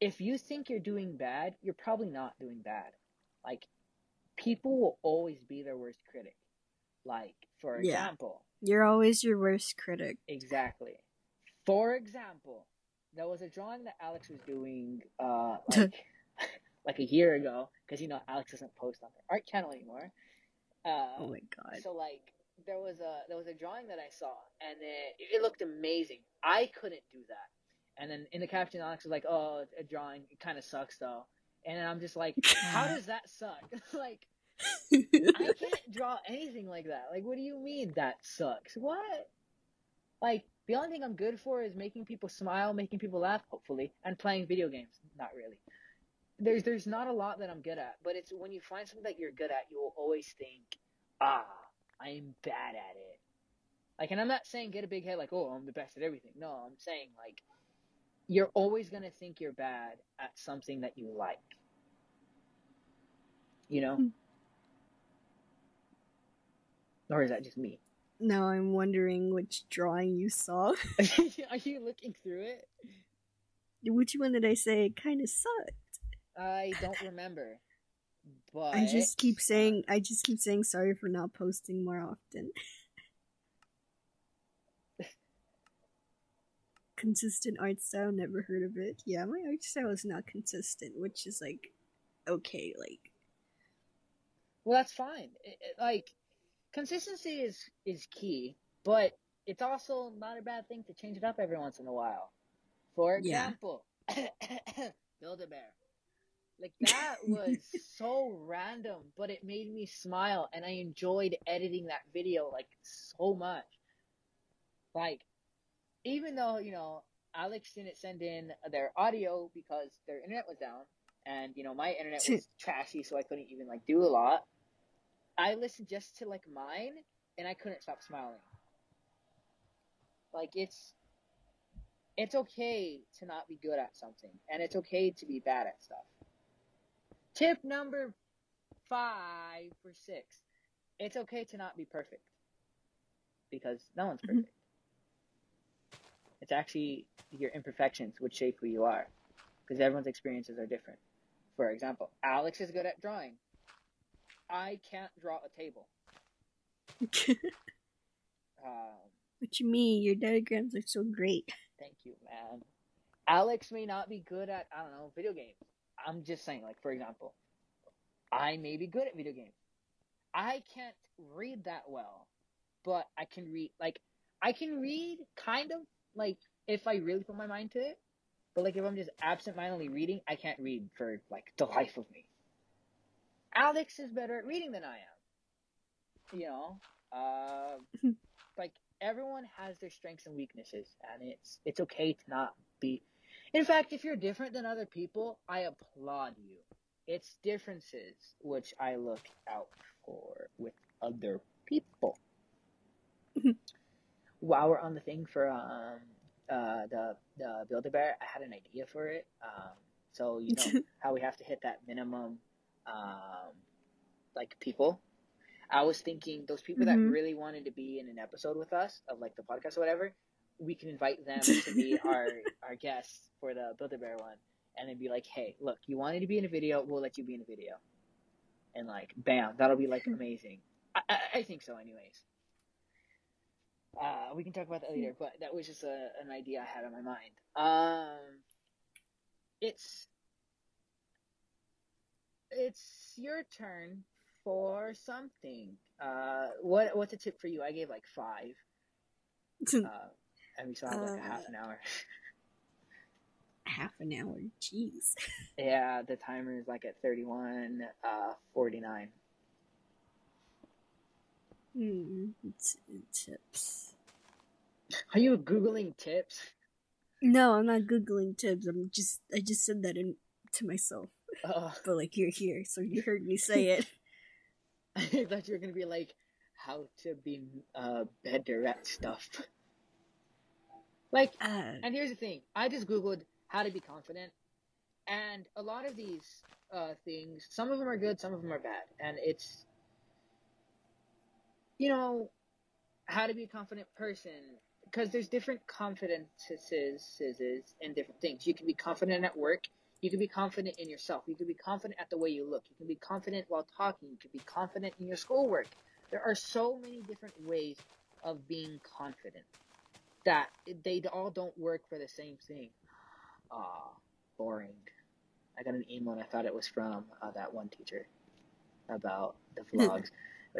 If you think you're doing bad, you're probably not doing bad. Like people will always be their worst critic. Like for Yeah. example, You're always your worst critic. exactly. For example, there was a drawing that Alex was doing uh like like a year ago because you know Alex doesn't post on her art channel anymore. Uh, Oh my god. so like there was a there was a drawing that I saw and it, it looked amazing. I couldn't do that. And then in the caption, Alex was like, "Oh, a drawing. It kind of sucks though." And I'm just like, "How does that suck? like I can't draw anything like that. Like, what do you mean that sucks? What? Like the only thing I'm good for is making people smile, making people laugh, hopefully, and playing video games. Not really. There's there's not a lot that I'm good at, but it's when you find something that you're good at, you will always think, ah, I'm bad at it. Like, and I'm not saying get a big head like, oh, I'm the best at everything. No, I'm saying like, you're always gonna think you're bad at something that you like. You know? Hmm. Or is that just me? now I'm wondering which drawing you saw. Are you looking through it? Which one did I say kind of sucked? I don't remember. But I just keep saying I just keep saying sorry for not posting more often. consistent art style, never heard of it. Yeah, my art style is not consistent, which is like okay, like Well, that's fine. It, it- like consistency is is key, but it's also not a bad thing to change it up every once in a while. For Yeah. example, Build a Bear. Like that was so random, but it made me smile, and I enjoyed editing that video like so much. Like, even though you know Alex didn't send in their audio because their internet was down, and you know my internet was trashy, so I couldn't even like do a lot. I listened just to like mine, and I couldn't stop smiling. Like it's it's okay to not be good at something, and it's okay to be bad at stuff. Tip number five for six. It's okay to not be perfect. Because no one's Mhm. perfect. It's actually your imperfections which shape who you are. Because everyone's experiences are different. For example, Alex is good at drawing. I can't draw a table. Um, what you mean? Your diagrams are so great. Thank you, man. Alex may not be good at, I don't know, video games. I'm just saying, like, for example, I may be good at video games. I can't read that well, but I can read, like, I can read kind of, like, if I really put my mind to it. But, like, if I'm just absent mindedly reading, I can't read for, like, the life of me. Alex is better at reading than I am. You know? Uh, like, everyone has their strengths and weaknesses, and it's it's okay to not be. In fact, if you're different than other people, I applaud you. It's differences which I look out for with other people. While we're on the thing for um uh the the Build a Bear, I had an idea for it. Um, so you know how we have to hit that minimum um like people. I was thinking those people that Mhm. really wanted to be in an episode with us of like the podcast or whatever, we can invite them to be our our guests for the Build a Bear one, and then be like, hey, look, you wanted to be in a video, we'll let you be in a video, and like, bam, that'll be like amazing. I I, I think so, anyways. Uh, we can talk about that later, but that was just a, an idea I had on my mind. Um, it's it's your turn for something. Uh, what what's a tip for you? I gave like five, uh, and we still have like a half Uh, an hour. Half an hour. Jeez. yeah, the timer is like at thirty one uh, forty nine. Hmm. T- tips. Are you googling tips? No, I'm not googling tips. I'm just. I just said that in to myself. Uh, But like you're here, so you heard me say it. I thought you were gonna be like how to be uh, better at stuff. Like Uh, And here's the thing: I just googled how to be confident, and a lot of these uh, things, some of them are good, some of them are bad, and it's, you know, how to be a confident person because there's different confidences in different things. You can be confident at work. You can be confident in yourself. You can be confident at the way you look. You can be confident while talking. You can be confident in your schoolwork. There are so many different ways of being confident that they all don't work for the same thing. Ah, boring. I got an email and I thought it was from uh, that one teacher about the vlogs.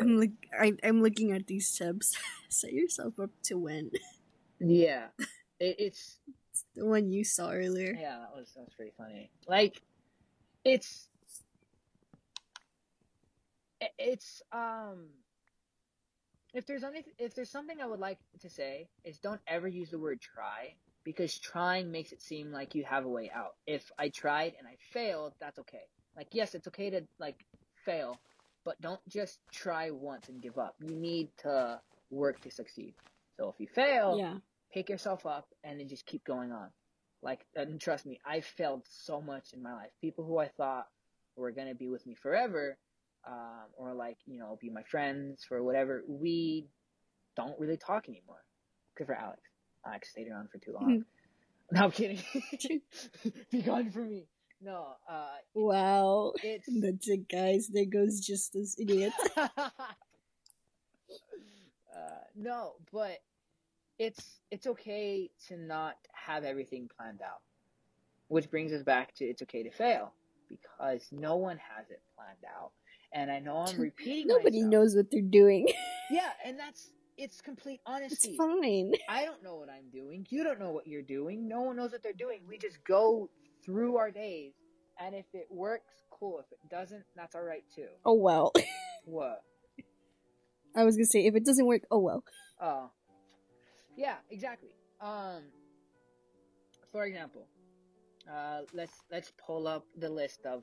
I'm like I, I'm looking at these tips. Set yourself up to win. yeah, it, it's It's the one you saw earlier. yeah, that was that was pretty funny. Like, it's it's um. If there's any, if there's something I would like to say is don't ever use the word try because trying makes it seem like you have a way out. If I tried and I failed, that's okay. Like yes, it's okay to like fail, but don't just try once and give up. You need to work to succeed. So if you fail, Yeah. pick yourself up and then just keep going on. Like, and trust me, I failed so much in my life. People who I thought were gonna be with me forever, um, or like, you know, be my friends for whatever, we don't really talk anymore. Except for Alex. Alex stayed around for too long. no, I'm kidding. be gone from me. No, uh, Wow. it's. That's it, guys. There goes just this idiot. uh, no, but it's it's okay to not have everything planned out. Which brings us back to it's okay to fail because no one has it planned out. And I know I'm repeating Nobody myself. knows what they're doing. Yeah, and that's it's complete honesty. It's fine. I don't know what I'm doing. You don't know what you're doing. No one knows what they're doing. We just go through our days, and if it works, cool. If it doesn't, that's all right too. Oh well. What? I was gonna say if it doesn't work, oh well. Oh, yeah, exactly. Um, for example, uh, let's let's pull up the list of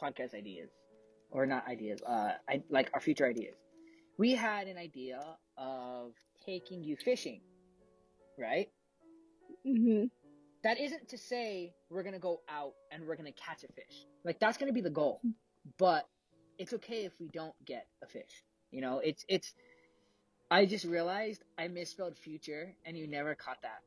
podcast ideas, or not ideas. Uh, I like our future ideas. We had an idea of taking you fishing, right? Mm-hmm. That isn't to say we're gonna go out and we're gonna catch a fish. Like that's gonna be the goal. but it's okay if we don't get a fish. You know, it's it's. I just realized I misspelled future, and you never caught that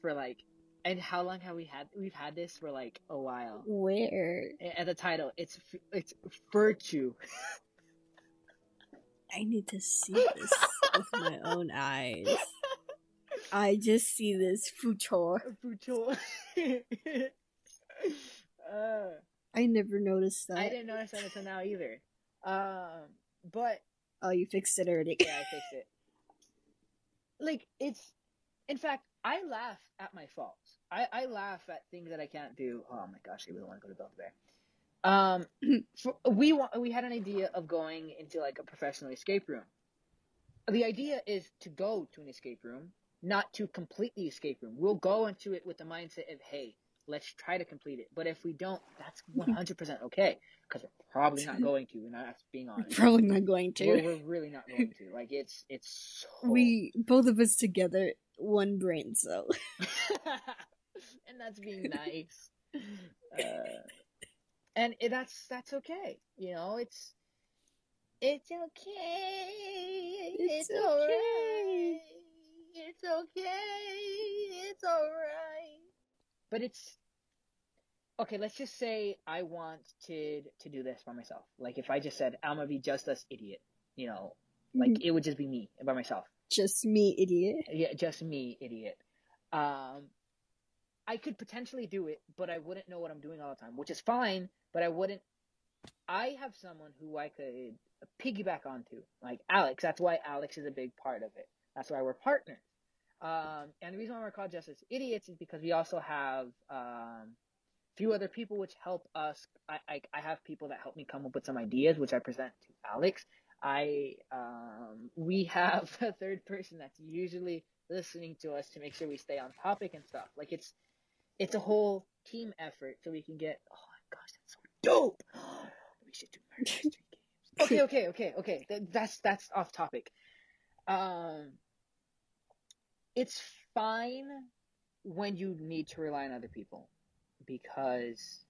for like. And how long have we had? We've had this for like a while. Where? At the title, it's it's virtue. I need to see this with my own eyes. I just see this future. Future. uh, I never noticed that. I didn't notice that until now either. Um, but oh, you fixed it already. yeah, I fixed it. Like it's, in fact, I laugh at my faults. I, I laugh at things that I can't do. Oh my gosh, I really want to go to Build Bear. Um, for, we want we had an idea of going into like a professional escape room. The idea is to go to an escape room, not to complete the escape room. We'll go into it with the mindset of, hey, let's try to complete it. But if we don't, that's 100% okay. Because we're probably not going to, and that's being honest. Probably not going to. We're, we're really not going to. Like, it's, it's so... We, both of us together, one brain cell. and that's being nice. Uh, and that's, that's okay. You know, it's, it's okay. It's, it's alright. It's okay. It's alright. But it's okay. Let's just say I wanted to do this by myself. Like if I just said I'm gonna be just this idiot, you know, like mm-hmm. it would just be me by myself. Just me, idiot. Yeah, just me, idiot. Um, I could potentially do it, but I wouldn't know what I'm doing all the time, which is fine. But I wouldn't. I have someone who I could piggyback onto, like Alex. That's why Alex is a big part of it. That's why we're partners. Um, and the reason why we're called Just Us Idiots is because we also have um, a few other people which help us. I, I, I, have people that help me come up with some ideas, which I present to Alex. I um, we have a third person that's usually listening to us to make sure we stay on topic and stuff. Like it's it's a whole team effort, so we can get. Oh my gosh, that's so dope! we should do games. Okay, okay, okay, okay. That's that's off topic. Um, it's fine when you need to rely on other people because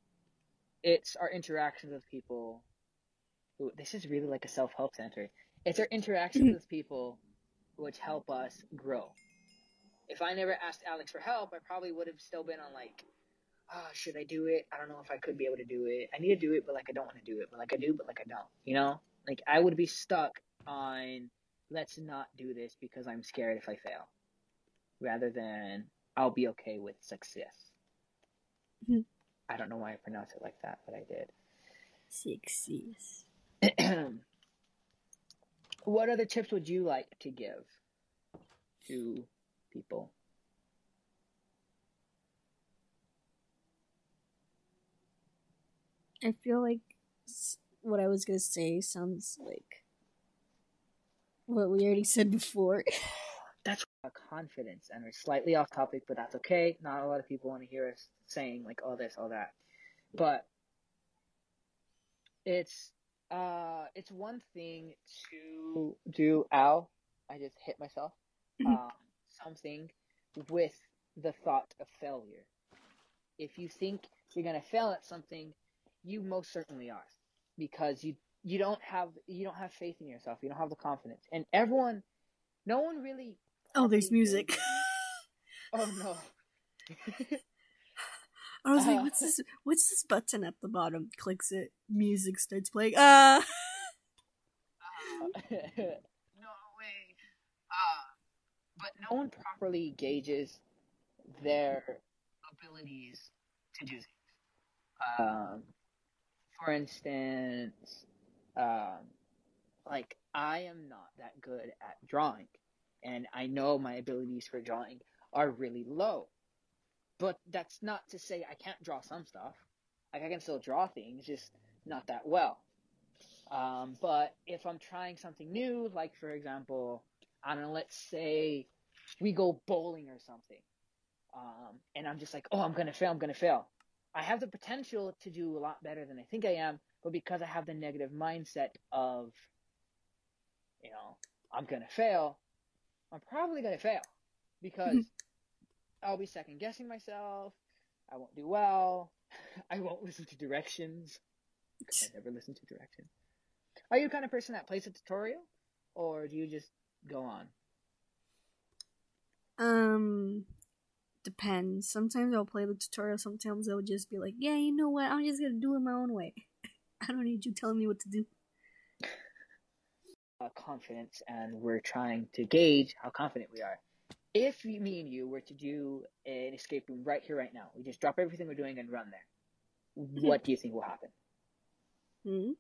it's our interactions with people. Ooh, this is really like a self help center. It's our interactions with people which help us grow. If I never asked Alex for help, I probably would have still been on like, oh, should I do it? I don't know if I could be able to do it. I need to do it, but like I don't want to do it, but like I do, but like I don't. You know, like I would be stuck on let's not do this because I'm scared if I fail rather than I'll be okay with success. Mm-hmm. I don't know why I pronounced it like that, but I did. Success. what other tips would you like to give to people? I feel like what I was gonna say sounds like what we already said before. that's confidence and we're slightly off topic but that's okay not a lot of people want to hear us saying like all this all that but it's uh it's one thing to do ow i just hit myself mm-hmm. um, something with the thought of failure if you think you're going to fail at something you most certainly are because you you don't have you don't have faith in yourself you don't have the confidence and everyone no one really Oh, there's music. oh no. I was like, what's this? What's this button at the bottom? Clicks it, music starts playing. Ah. Uh. uh no way. Uh, but no one properly gauges their abilities to do things. Um, for instance, um, like I am not that good at drawing and I know my abilities for drawing are really low. But that's not to say I can't draw some stuff. Like I can still draw things, just not that well. Um, but if I'm trying something new, like for example, I don't know, let's say we go bowling or something, um, and I'm just like, oh, I'm gonna fail, I'm gonna fail. I have the potential to do a lot better than I think I am, but because I have the negative mindset of, you know, I'm gonna fail, I'm probably to fail because I'll be second guessing myself. I won't do well. I won't listen to directions. I never listen to directions. Are you the kind of person that plays a tutorial, or do you just go on? Um, depends. Sometimes I'll play the tutorial. Sometimes I'll just be like, yeah, you know what? I'm just gonna do it my own way. I don't need you telling me what to do. Uh, confidence, and we're trying to gauge how confident we are. If me and you were to do an escape room right here, right now, we just drop everything we're doing and run there. What do you think will happen? Hmm?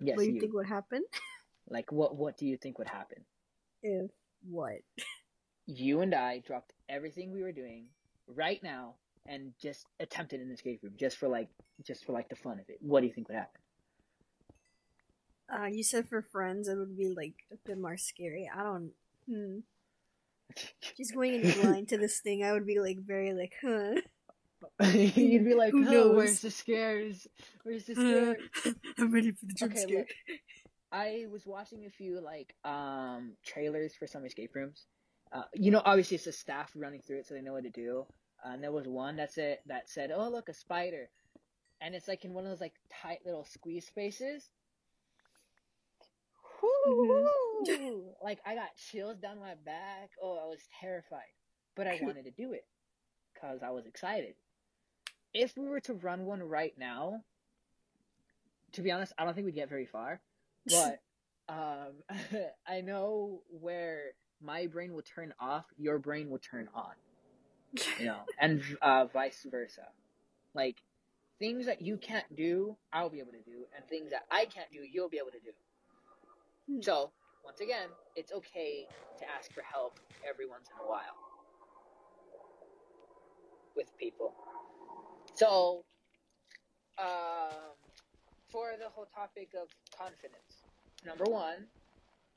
Yes, what do you you. think would happen Like, what what do you think would happen? if what? You and I dropped everything we were doing right now and just attempted an escape room, just for like, just for like the fun of it. What do you think would happen? Uh, you said for friends it would be like a bit more scary. I don't. Hmm. Just going in blind to this thing, I would be like very like, huh. You'd be like, Who oh, knows?" where's the scares? Where's the scares? I'm ready for the jump Okay, scare. look. I was watching a few like um trailers for some escape rooms. Uh, you know, obviously it's the staff running through it, so they know what to do. Uh, and there was one that said that said, "Oh, look, a spider," and it's like in one of those like tight little squeeze spaces. Woo! like I got chills down my back. Oh, I was terrified, but I wanted to do it because I was excited. If we were to run one right now, to be honest, I don't think we'd get very far. But um, I know where my brain will turn off, your brain will turn on. You know, and uh, vice versa. Like things that you can't do, I'll be able to do, and things that I can't do, you'll be able to do. So once again, it's okay to ask for help every once in a while with people. So, um, for the whole topic of confidence, number one,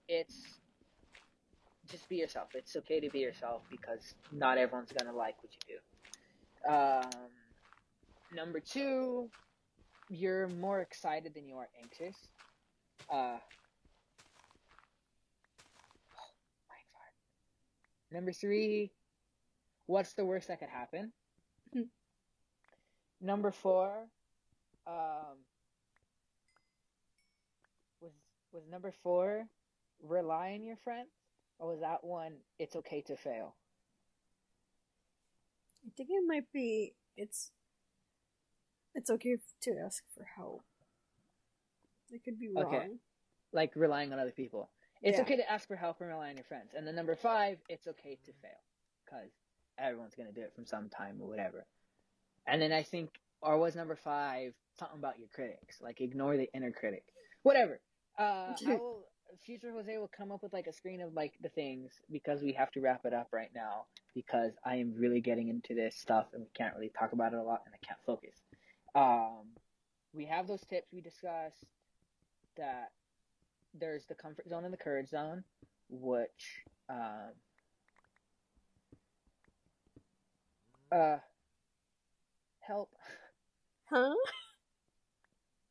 it's just be yourself. It's okay to be yourself because not everyone's gonna like what you do. Um, number two, you're more excited than you are anxious. Uh, brain fart. Number three, what's the worst that could happen? Number four, um, was was number four, rely on your friends, or was that one? It's okay to fail. I think it might be. It's. It's okay to ask for help. It could be wrong. Okay. Like relying on other people. It's Yeah. okay to ask for help and rely on your friends. And then number five, it's okay to fail, because everyone's gonna do it from some time or whatever. And then I think, or was number five something about your critics? Like ignore the inner critic. Whatever. Uh, will, Future Jose will come up with like a screen of like the things because we have to wrap it up right now because I am really getting into this stuff and we can't really talk about it a lot and I can't focus. Um, we have those tips we discussed that there's the comfort zone and the courage zone, which um, uh, help. Huh?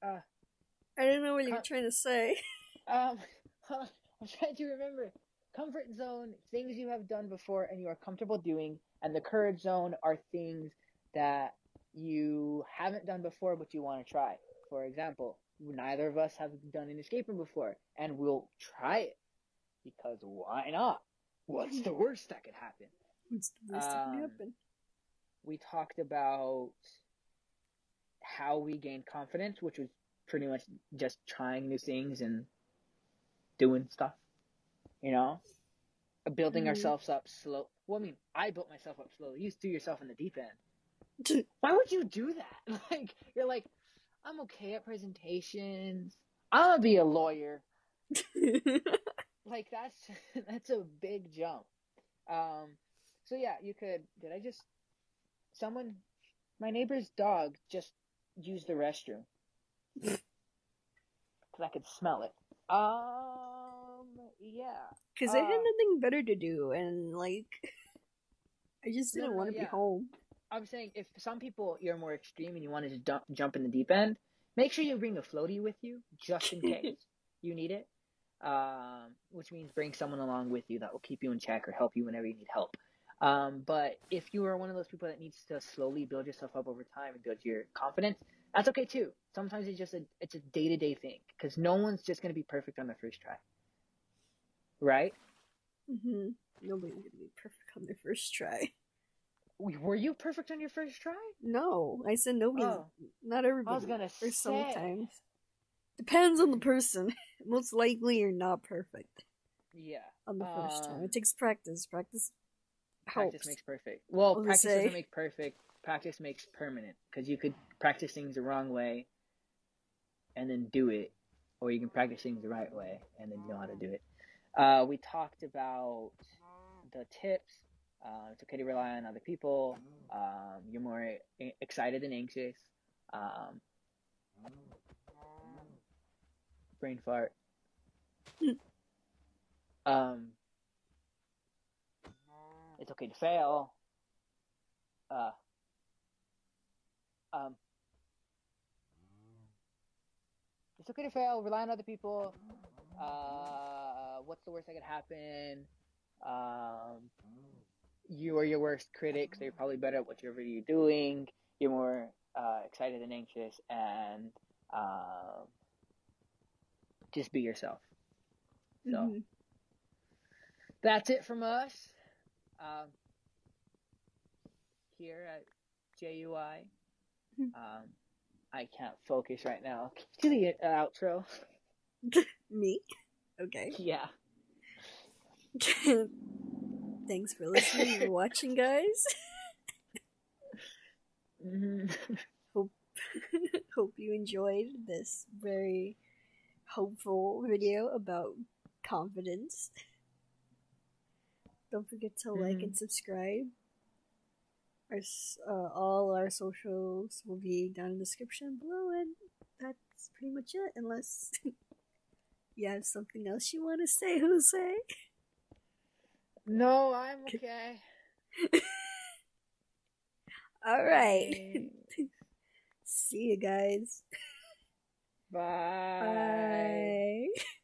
Uh, I don't know what you're trying to say. Um, I'm trying to remember. Comfort zone, things you have done before and you are comfortable doing, and the courage zone are things that you haven't done before but you want to try. For example, neither of us have done an escape room before, and we'll try it because why not? What's the worst that could happen? What's the worst that Um, can happen? we talked about how we gained confidence, which was pretty much just trying new things and doing stuff, you know, building Mhm. ourselves up slow. Well, I mean, I built myself up slowly. You threw yourself in the deep end. Why would you do that? Like, you're like, I'm okay at presentations. I'm gonna be a lawyer. Like that's that's a big jump. Um, so yeah, you could. Did I just? Someone, my neighbor's dog just used the restroom because I could smell it. Um, yeah. Because I had Uh, nothing better to do, and like, I just didn't no, want to be home. I'm saying if some people you're more extreme and you want to dump, jump in the deep end, make sure you bring a floaty with you just in case you need it. Um, which means bring someone along with you that will keep you in check or help you whenever you need help. Um, but if you are one of those people that needs to slowly build yourself up over time and build your confidence, That's okay too. Sometimes it's just a it's a day to day thing because no one's just gonna be perfect on their first try, right? Mm-hmm. Nobody's gonna be perfect on their first try. Were you perfect on your first try? No, I said nobody's. Oh. Not everybody. I was gonna or say. sometimes. Depends on the person. Most likely, you're not perfect Yeah. on the first time. Um, It takes practice. Practice helps. Practice makes perfect. Well, practice say. doesn't make perfect. Practice makes permanent because you could practice things the wrong way and then do it, or you can practice things the right way and then know how to do it. Uh, we talked about the tips. Uh, it's okay to rely on other people. Um, you're more excited than anxious. Um, brain fart. um, it's okay to fail. Uh, um, it's okay to fail. Rely on other people. Uh, what's the worst that could happen? Um, you are your worst critic, so you're probably better at whatever you're doing. You're more uh, excited than anxious, and um, just be yourself. So Mhm. that's it from us. Um, here at JUI. Mhm. Um, I can't focus right now. Do the uh, outro. Me? Okay. Yeah. Thanks for listening and watching, guys. hmm Hope you enjoyed this very hopeful video about confidence. Don't forget to like Mhm. and subscribe. Our, uh, all our socials will be down in the description below, and that's pretty much it. Unless you have something else you want to say, Jose. No, I'm okay. All right. See you guys. Bye. Bye.